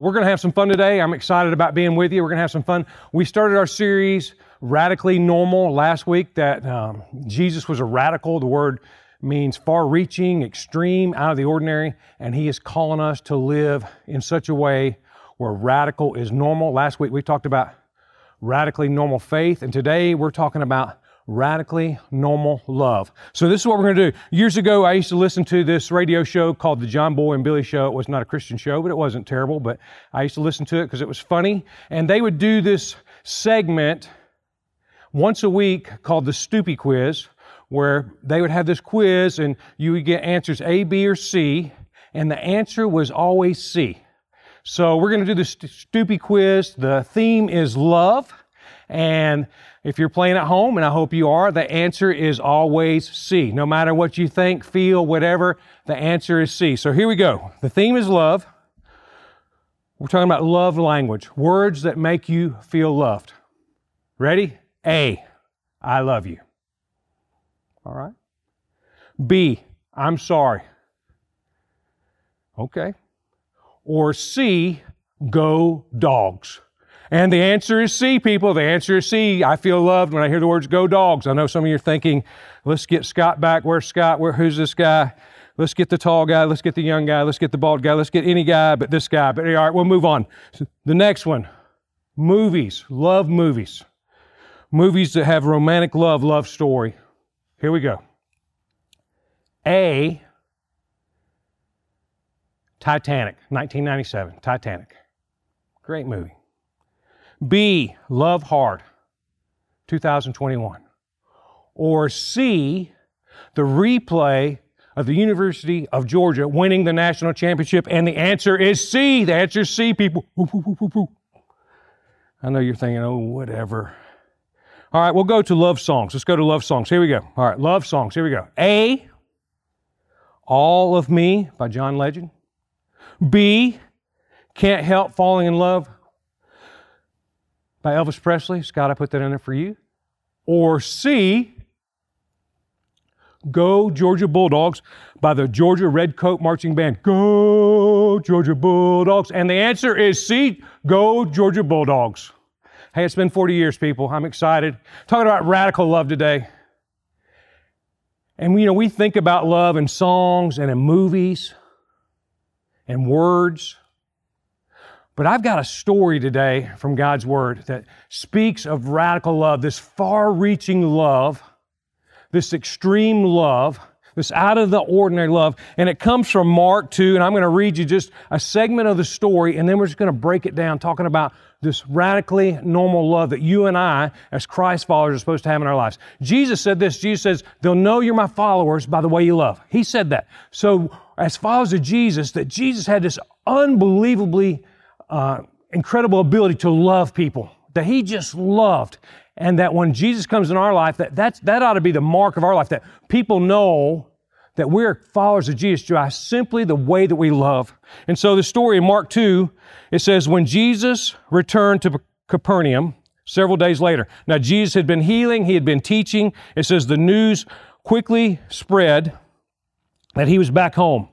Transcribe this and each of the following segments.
We're going to have some fun today. I'm excited about being with you. We're going to have some fun. We started our series, Radically Normal, last week, that um, Jesus was a radical. The word means far reaching, extreme, out of the ordinary, and He is calling us to live in such a way where radical is normal. Last week we talked about radically normal faith, and today we're talking about radically normal love. So this is what we're going to do. Years ago, I used to listen to this radio show called the John Boy and Billy Show. It was not a Christian show, but it wasn't terrible. But I used to listen to it because it was funny. And they would do this segment once a week called the Stoopy Quiz, where they would have this quiz and you would get answers A, B, or C, and the answer was always C. So we're going to do the Stoopy Quiz. The theme is love. And if you're playing at home, and I hope you are, the answer is always C. No matter what you think, feel, whatever, the answer is C. So here we go. The theme is love. We're talking about love language, words that make you feel loved. Ready? A, I love you. All right. B, I'm sorry. Okay. Or C, go dogs. And the answer is C, people. The answer is C. I feel loved when I hear the words go dogs. I know some of you are thinking, let's get Scott back. Where's Scott? Where, who's this guy? Let's get the tall guy. Let's get the young guy. Let's get the bald guy. Let's get any guy but this guy. But all right, we'll move on. The next one movies. Love movies. Movies that have romantic love, love story. Here we go. A. Titanic, 1997. Titanic. Great movie. B, Love Hard, 2021. Or C, the replay of the University of Georgia winning the national championship? And the answer is C. The answer is C, people. I know you're thinking, oh, whatever. All right, we'll go to love songs. Let's go to love songs. Here we go. All right, love songs. Here we go. A, All of Me by John Legend. B, Can't Help Falling in Love by Elvis Presley. Scott, I put that in there for you. Or C, Go Georgia Bulldogs by the Georgia Redcoat Marching Band. Go Georgia Bulldogs. And the answer is C, Go Georgia Bulldogs. Hey, it's been 40 years, people. I'm excited. Talking about radical love today. And you know, we think about love in songs and in movies and words. But I've got a story today from God's Word that speaks of radical love, this far reaching love, this extreme love, this out of the ordinary love. And it comes from Mark 2. And I'm going to read you just a segment of the story, and then we're just going to break it down, talking about this radically normal love that you and I, as Christ followers, are supposed to have in our lives. Jesus said this Jesus says, They'll know you're my followers by the way you love. He said that. So, as followers of Jesus, that Jesus had this unbelievably uh, incredible ability to love people, that he just loved. And that when Jesus comes in our life, that, that's, that ought to be the mark of our life, that people know that we're followers of Jesus by simply the way that we love. And so the story in Mark 2, it says, when Jesus returned to Capernaum several days later. Now, Jesus had been healing, he had been teaching. It says the news quickly spread that he was back home.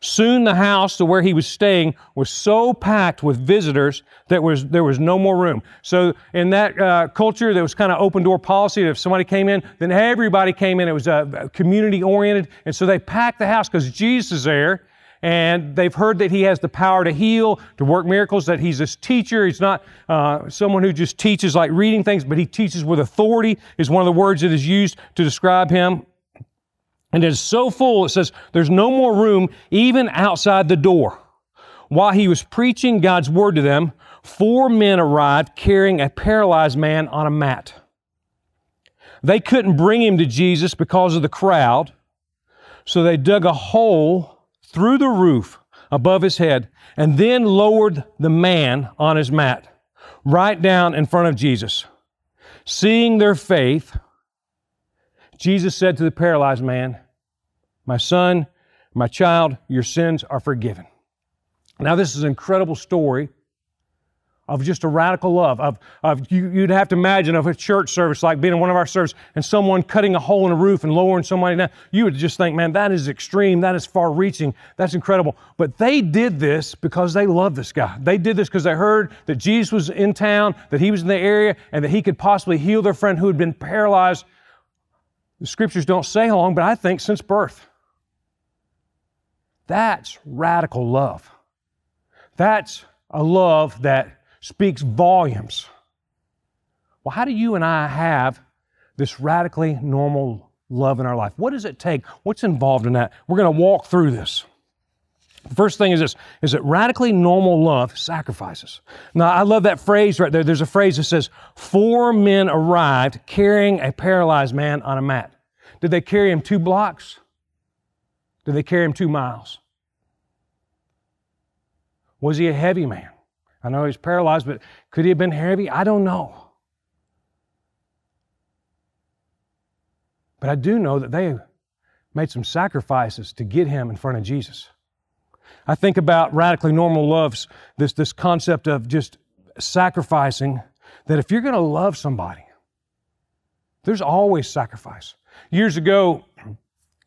Soon the house to where he was staying was so packed with visitors that was, there was no more room. So in that uh, culture, there was kind of open door policy. that If somebody came in, then everybody came in. It was uh, community oriented. And so they packed the house because Jesus is there. And they've heard that he has the power to heal, to work miracles, that he's this teacher. He's not uh, someone who just teaches like reading things, but he teaches with authority, is one of the words that is used to describe him. And it is so full, it says there's no more room even outside the door. While he was preaching God's word to them, four men arrived carrying a paralyzed man on a mat. They couldn't bring him to Jesus because of the crowd, so they dug a hole through the roof above his head and then lowered the man on his mat right down in front of Jesus. Seeing their faith, Jesus said to the paralyzed man, My son, my child, your sins are forgiven. Now, this is an incredible story of just a radical love. Of, of you, you'd have to imagine of a church service like being in one of our services and someone cutting a hole in a roof and lowering somebody down. You would just think, man, that is extreme. That is far reaching. That's incredible. But they did this because they loved this guy. They did this because they heard that Jesus was in town, that he was in the area, and that he could possibly heal their friend who had been paralyzed. The scriptures don't say how long, but I think since birth. That's radical love. That's a love that speaks volumes. Well, how do you and I have this radically normal love in our life? What does it take? What's involved in that? We're going to walk through this. The first thing is this is that radically normal love sacrifices. Now, I love that phrase right there. There's a phrase that says, Four men arrived carrying a paralyzed man on a mat. Did they carry him two blocks? Did they carry him two miles? Was he a heavy man? I know he's paralyzed, but could he have been heavy? I don't know. But I do know that they made some sacrifices to get him in front of Jesus. I think about radically normal loves, this, this concept of just sacrificing, that if you're going to love somebody, there's always sacrifice. Years ago,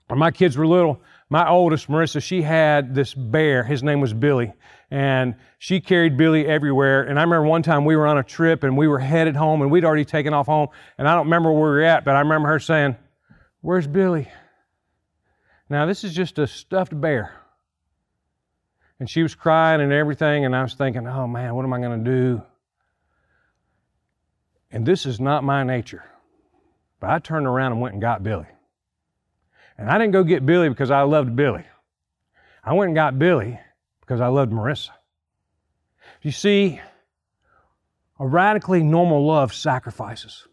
when my kids were little, my oldest, Marissa, she had this bear. His name was Billy and she carried Billy everywhere. And I remember one time we were on a trip and we were headed home and we'd already taken off home. And I don't remember where we were at, but I remember her saying, Where's Billy? Now, this is just a stuffed bear. And she was crying and everything, and I was thinking, oh man, what am I going to do? And this is not my nature. But I turned around and went and got Billy. And I didn't go get Billy because I loved Billy. I went and got Billy because I loved Marissa. You see, a radically normal love sacrifices.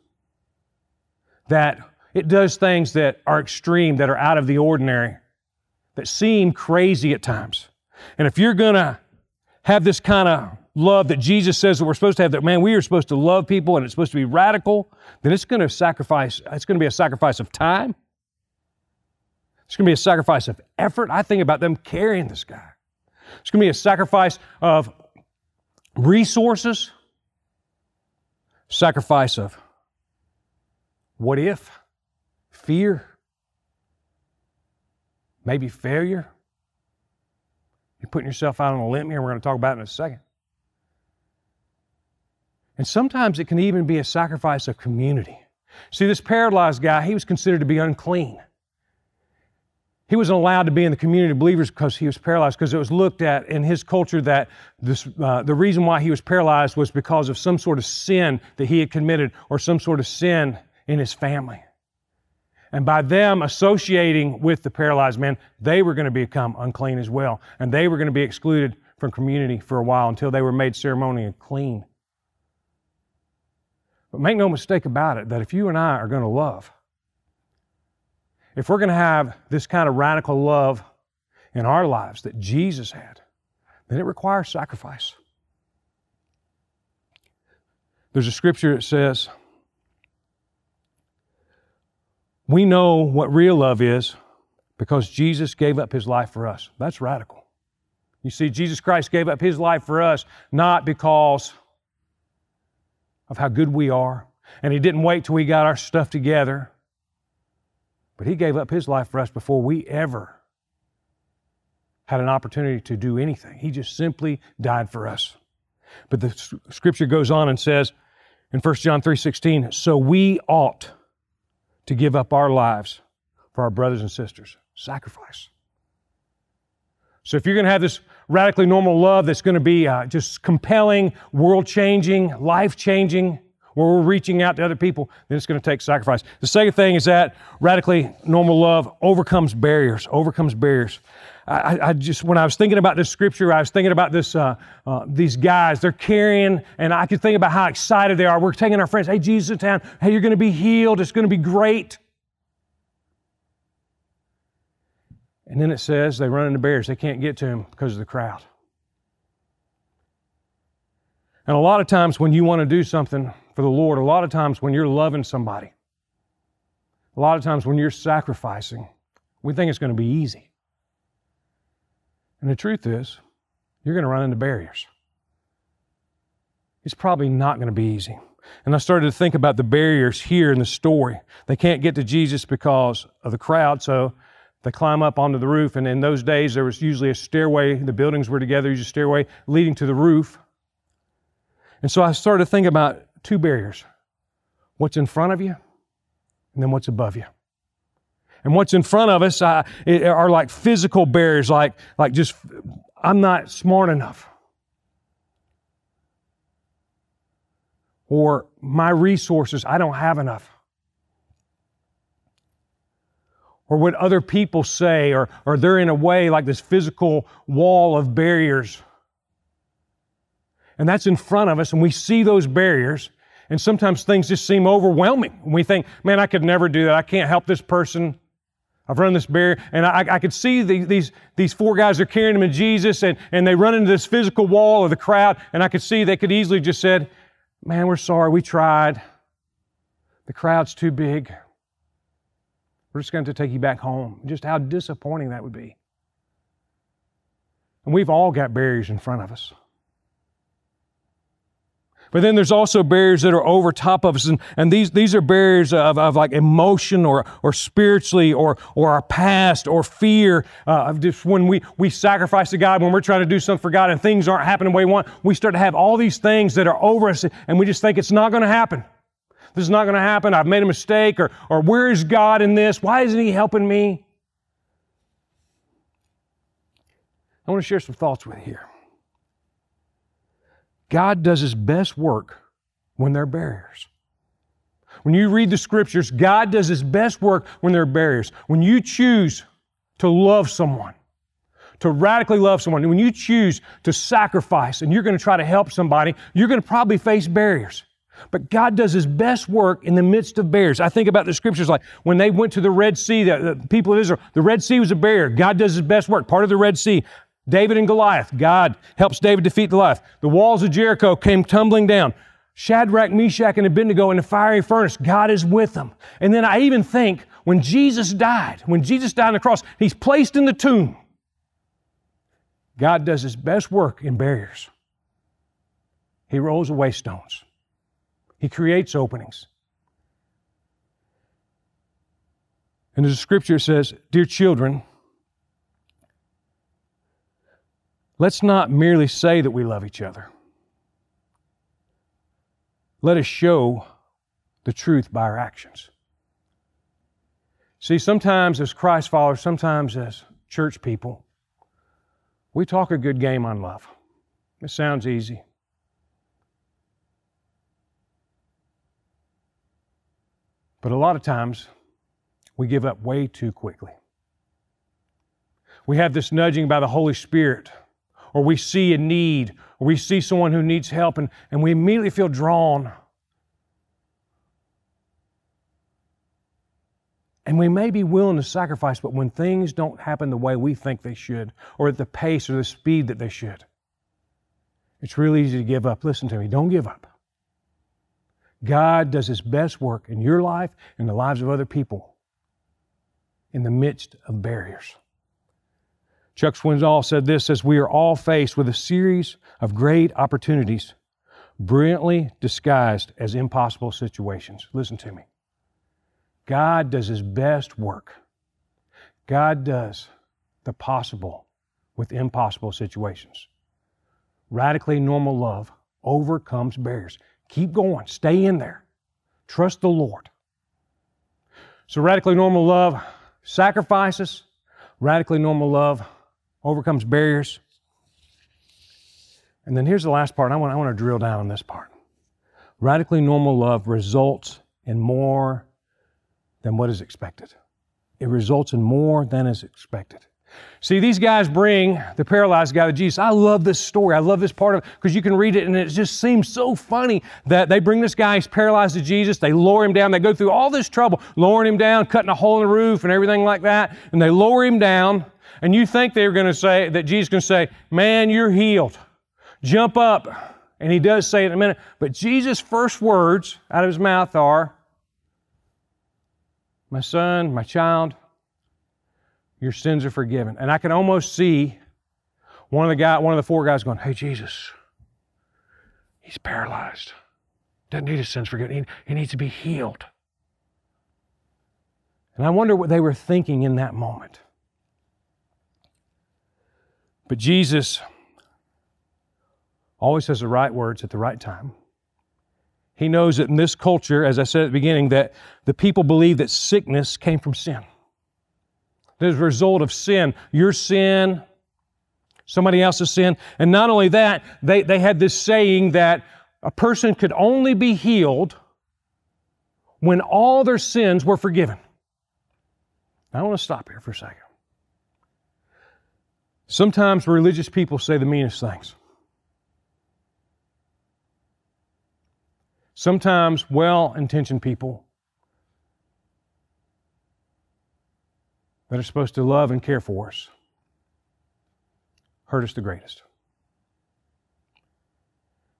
That it does things that are extreme, that are out of the ordinary, that seem crazy at times. And if you're going to have this kind of love that Jesus says that we're supposed to have, that man, we are supposed to love people and it's supposed to be radical, then it's going to sacrifice, it's going to be a sacrifice of time. It's going to be a sacrifice of effort. I think about them carrying this guy. It's going to be a sacrifice of resources, sacrifice of what if, fear, maybe failure. You're putting yourself out on a limb here, we're going to talk about it in a second. And sometimes it can even be a sacrifice of community. See, this paralyzed guy, he was considered to be unclean. He wasn't allowed to be in the community of believers because he was paralyzed, because it was looked at in his culture that this, uh, the reason why he was paralyzed was because of some sort of sin that he had committed or some sort of sin in his family. And by them associating with the paralyzed man, they were going to become unclean as well. And they were going to be excluded from community for a while until they were made ceremonially clean. But make no mistake about it that if you and I are going to love, if we're going to have this kind of radical love in our lives that Jesus had, then it requires sacrifice. There's a scripture that says, We know what real love is because Jesus gave up his life for us. That's radical. You see, Jesus Christ gave up his life for us not because of how good we are, and he didn't wait till we got our stuff together but he gave up his life for us before we ever had an opportunity to do anything. He just simply died for us. But the scripture goes on and says in 1 John 3:16, "So we ought to give up our lives for our brothers and sisters." Sacrifice. So if you're going to have this radically normal love that's going to be uh, just compelling, world-changing, life-changing, where we're reaching out to other people, then it's going to take sacrifice. The second thing is that radically normal love overcomes barriers, overcomes barriers. I, I, just when I was thinking about this scripture, I was thinking about this uh, uh, these guys. They're carrying, and I could think about how excited they are. We're taking our friends. Hey, Jesus in town. Hey, you're going to be healed. It's going to be great. And then it says they run into barriers. They can't get to him because of the crowd. And a lot of times when you want to do something for the Lord, a lot of times when you're loving somebody, a lot of times when you're sacrificing, we think it's going to be easy. And the truth is, you're going to run into barriers. it's probably not going to be easy. And I started to think about the barriers here in the story. They can't get to Jesus because of the crowd, so they climb up onto the roof. And in those days, there was usually a stairway. The buildings were together, there's a stairway leading to the roof. And so I started to think about two barriers what's in front of you, and then what's above you. And what's in front of us uh, are like physical barriers, like, like just, I'm not smart enough. Or my resources, I don't have enough. Or what other people say, or, or they're in a way like this physical wall of barriers. And that's in front of us, and we see those barriers, and sometimes things just seem overwhelming. We think, man, I could never do that. I can't help this person. I've run this barrier, and I, I could see the, these, these four guys are carrying him to Jesus, and, and they run into this physical wall of the crowd, and I could see they could easily just said, Man, we're sorry, we tried. The crowd's too big. We're just going to take you back home. Just how disappointing that would be. And we've all got barriers in front of us. But then there's also barriers that are over top of us. And, and these, these are barriers of, of like emotion or, or spiritually or, or our past or fear. Uh, of just when we, we sacrifice to God, when we're trying to do something for God and things aren't happening the way we want, we start to have all these things that are over us and we just think it's not going to happen. This is not going to happen. I've made a mistake. Or, or where is God in this? Why isn't He helping me? I want to share some thoughts with you here. God does His best work when there are barriers. When you read the scriptures, God does His best work when there are barriers. When you choose to love someone, to radically love someone, when you choose to sacrifice and you're going to try to help somebody, you're going to probably face barriers. But God does His best work in the midst of barriers. I think about the scriptures like when they went to the Red Sea, the, the people of Israel, the Red Sea was a barrier. God does His best work. Part of the Red Sea, David and Goliath. God helps David defeat Goliath. The walls of Jericho came tumbling down. Shadrach, Meshach, and Abednego in the fiery furnace. God is with them. And then I even think when Jesus died, when Jesus died on the cross, he's placed in the tomb. God does his best work in barriers. He rolls away stones. He creates openings. And the scripture says, Dear children, Let's not merely say that we love each other. Let us show the truth by our actions. See, sometimes as Christ followers, sometimes as church people, we talk a good game on love. It sounds easy. But a lot of times, we give up way too quickly. We have this nudging by the Holy Spirit or we see a need, or we see someone who needs help, and, and we immediately feel drawn. And we may be willing to sacrifice, but when things don't happen the way we think they should, or at the pace or the speed that they should, it's really easy to give up. Listen to me, don't give up. God does His best work in your life and the lives of other people in the midst of barriers. Chuck Swindoll said this says we are all faced with a series of great opportunities brilliantly disguised as impossible situations. Listen to me. God does his best work. God does the possible with impossible situations. Radically normal love overcomes barriers. Keep going. Stay in there. Trust the Lord. So, radically normal love sacrifices. Radically normal love overcomes barriers. And then here's the last part. I want, I want to drill down on this part. Radically normal love results in more than what is expected. It results in more than is expected. See, these guys bring the paralyzed guy to Jesus. I love this story. I love this part of it because you can read it and it just seems so funny that they bring this guy, he's paralyzed to Jesus. They lower him down. They go through all this trouble, lowering him down, cutting a hole in the roof and everything like that. And they lower him down. And you think they're going to say, that Jesus can say, Man, you're healed. Jump up. And he does say it in a minute. But Jesus' first words out of his mouth are, My son, my child, your sins are forgiven. And I can almost see one of the guy, one of the four guys going, Hey, Jesus, He's paralyzed. Doesn't need his sins forgiven. He, he needs to be healed. And I wonder what they were thinking in that moment. But Jesus always says the right words at the right time. He knows that in this culture, as I said at the beginning, that the people believe that sickness came from sin. As a result of sin, your sin, somebody else's sin. And not only that, they, they had this saying that a person could only be healed when all their sins were forgiven. I want to stop here for a second. Sometimes religious people say the meanest things. Sometimes well intentioned people that are supposed to love and care for us hurt us the greatest.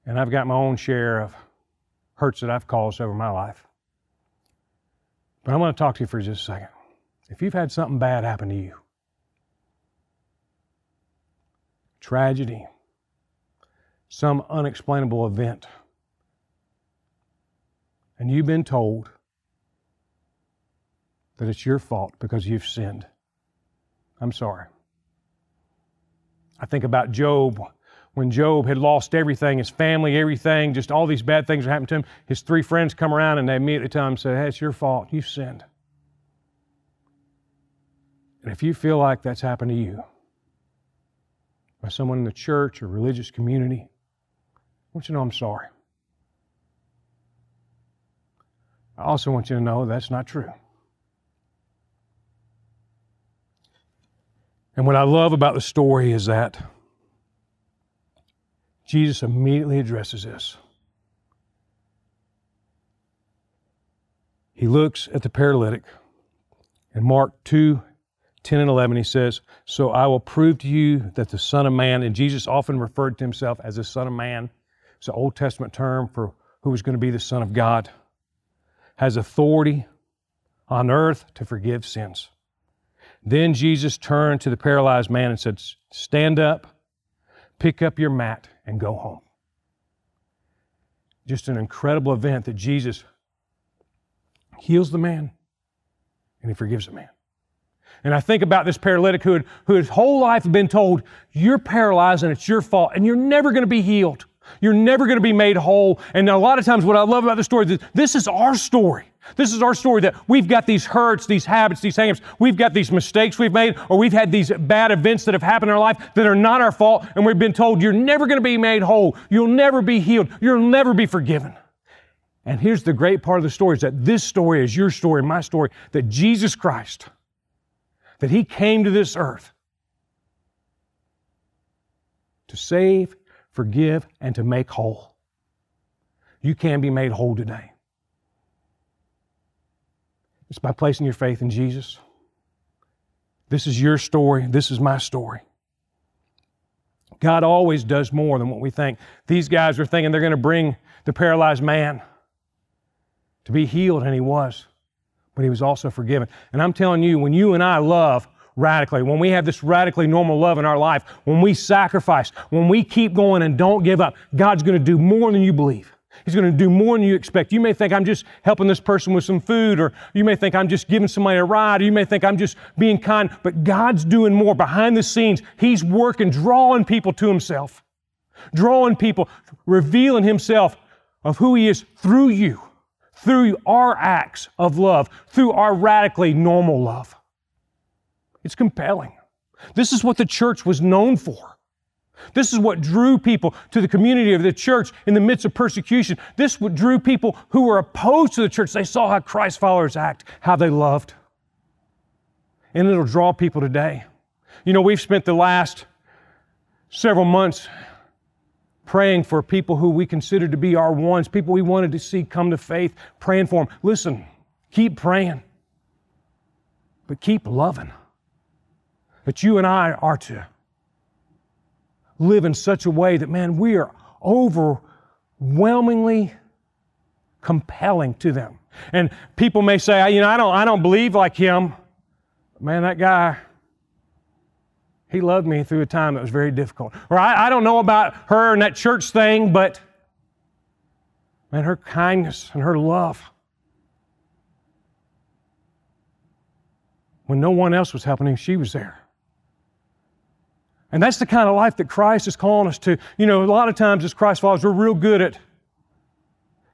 And I've got my own share of hurts that I've caused over my life. But I want to talk to you for just a second. If you've had something bad happen to you, tragedy, some unexplainable event, and you've been told that it's your fault because you've sinned, I'm sorry. I think about Job. When Job had lost everything, his family, everything, just all these bad things that happened to him, his three friends come around and they immediately tell him, say, hey, it's your fault. You've sinned. And if you feel like that's happened to you by someone in the church or religious community, I want you to know I'm sorry. I also want you to know that's not true. And what I love about the story is that Jesus immediately addresses this. He looks at the paralytic. In Mark 2 10 and 11, he says, So I will prove to you that the Son of Man, and Jesus often referred to himself as the Son of Man, it's an Old Testament term for who was going to be the Son of God, has authority on earth to forgive sins. Then Jesus turned to the paralyzed man and said, Stand up, pick up your mat, and go home. Just an incredible event that Jesus heals the man and he forgives the man. And I think about this paralytic who, had, who his whole life had been told, You're paralyzed and it's your fault, and you're never going to be healed. You're never going to be made whole. And a lot of times, what I love about the story is this is our story. This is our story that we've got these hurts, these habits, these hangups. We've got these mistakes we've made, or we've had these bad events that have happened in our life that are not our fault, and we've been told you're never going to be made whole. You'll never be healed. You'll never be forgiven. And here's the great part of the story is that this story is your story, my story, that Jesus Christ, that He came to this earth to save, forgive, and to make whole. You can be made whole today. It's by placing your faith in Jesus. This is your story. This is my story. God always does more than what we think. These guys are thinking they're going to bring the paralyzed man to be healed, and he was. But he was also forgiven. And I'm telling you, when you and I love radically, when we have this radically normal love in our life, when we sacrifice, when we keep going and don't give up, God's going to do more than you believe. He's going to do more than you expect. You may think I'm just helping this person with some food, or you may think I'm just giving somebody a ride, or you may think I'm just being kind, but God's doing more behind the scenes. He's working, drawing people to Himself, drawing people, revealing Himself of who He is through you, through our acts of love, through our radically normal love. It's compelling. This is what the church was known for. This is what drew people to the community of the church in the midst of persecution. This what drew people who were opposed to the church. They saw how Christ followers act, how they loved. And it'll draw people today. You know, we've spent the last several months praying for people who we consider to be our ones, people we wanted to see come to faith, praying for them. Listen, keep praying, but keep loving. That you and I are to live in such a way that, man, we are overwhelmingly compelling to them. And people may say, you know, I don't, I don't believe like him. Man, that guy, he loved me through a time that was very difficult. Or I, I don't know about her and that church thing, but and her kindness and her love. When no one else was helping she was there. And that's the kind of life that Christ is calling us to. You know, a lot of times as Christ followers, we're real good at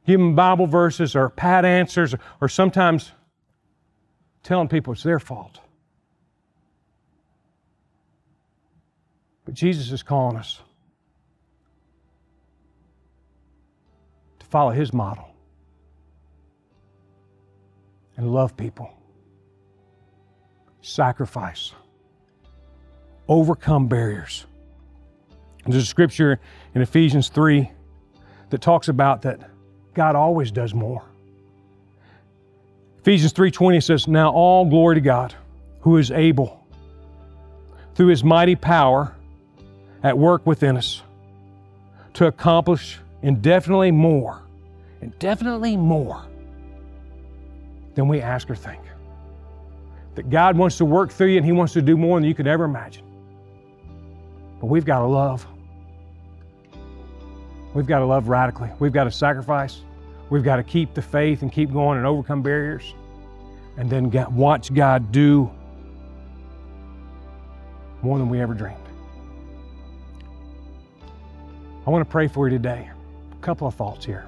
giving Bible verses or pat answers or sometimes telling people it's their fault. But Jesus is calling us to follow His model and love people, sacrifice, overcome barriers. There's a scripture in Ephesians 3 that talks about that God always does more. Ephesians 3:20 says, "Now all glory to God, who is able through his mighty power at work within us to accomplish indefinitely more, indefinitely more than we ask or think. That God wants to work through you and he wants to do more than you could ever imagine. But we've got to love. We've got to love radically. We've got to sacrifice. We've got to keep the faith and keep going and overcome barriers. And then watch God do more than we ever dreamed. I want to pray for you today. A couple of thoughts here.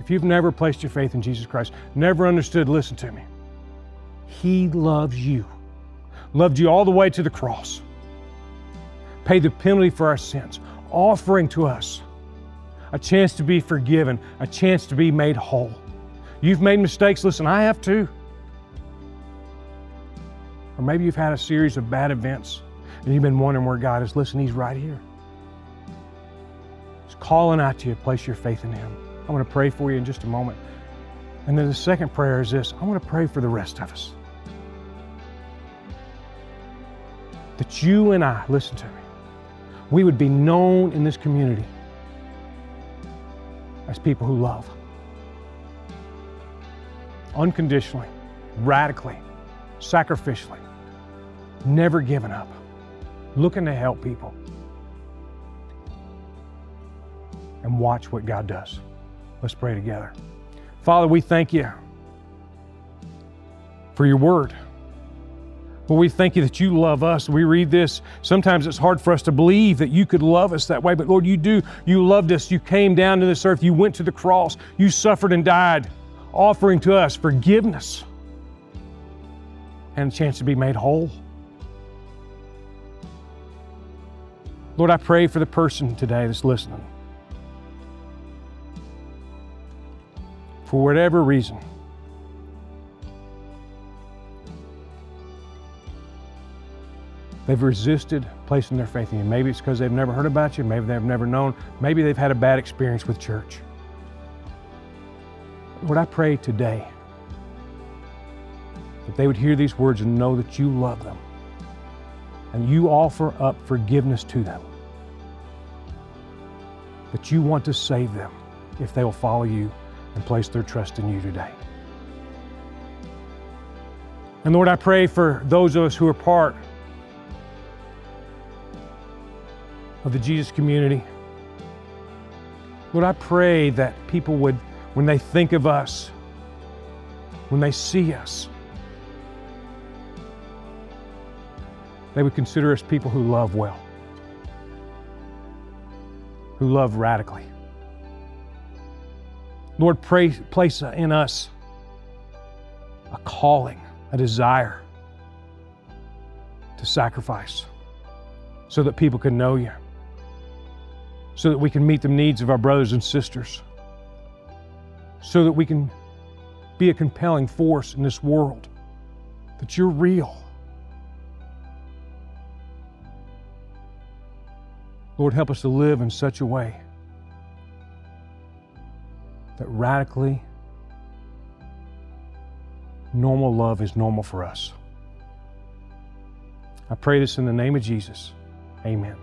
If you've never placed your faith in Jesus Christ, never understood, listen to me. He loves you, loved you all the way to the cross, paid the penalty for our sins, offering to us a chance to be forgiven, a chance to be made whole. You've made mistakes. Listen, I have too. Or maybe you've had a series of bad events and you've been wondering where God is. Listen, He's right here. Calling out to you to place your faith in Him. I want to pray for you in just a moment. And then the second prayer is this I want to pray for the rest of us. That you and I, listen to me, we would be known in this community as people who love unconditionally, radically, sacrificially, never giving up, looking to help people, and watch what God does. Let's pray together. Father, we thank you for your word. Well, we thank you that you love us. We read this. Sometimes it's hard for us to believe that you could love us that way, but Lord, you do. You loved us. You came down to this earth. You went to the cross. You suffered and died, offering to us forgiveness and a chance to be made whole. Lord, I pray for the person today that's listening. For whatever reason, They've resisted placing their faith in you. Maybe it's because they've never heard about you. Maybe they've never known. Maybe they've had a bad experience with church. Lord, I pray today that they would hear these words and know that you love them and you offer up forgiveness to them. That you want to save them if they will follow you and place their trust in you today. And Lord, I pray for those of us who are part of the Jesus community. Lord, I pray that people would, when they think of us, when they see us, they would consider us people who love well, who love radically. Lord, pray, place in us a calling, a desire to sacrifice so that people can know you so that we can meet the needs of our brothers and sisters, so that we can be a compelling force in this world, that you're real. Lord, help us to live in such a way that radically normal love is normal for us. I pray this in the name of Jesus. Amen.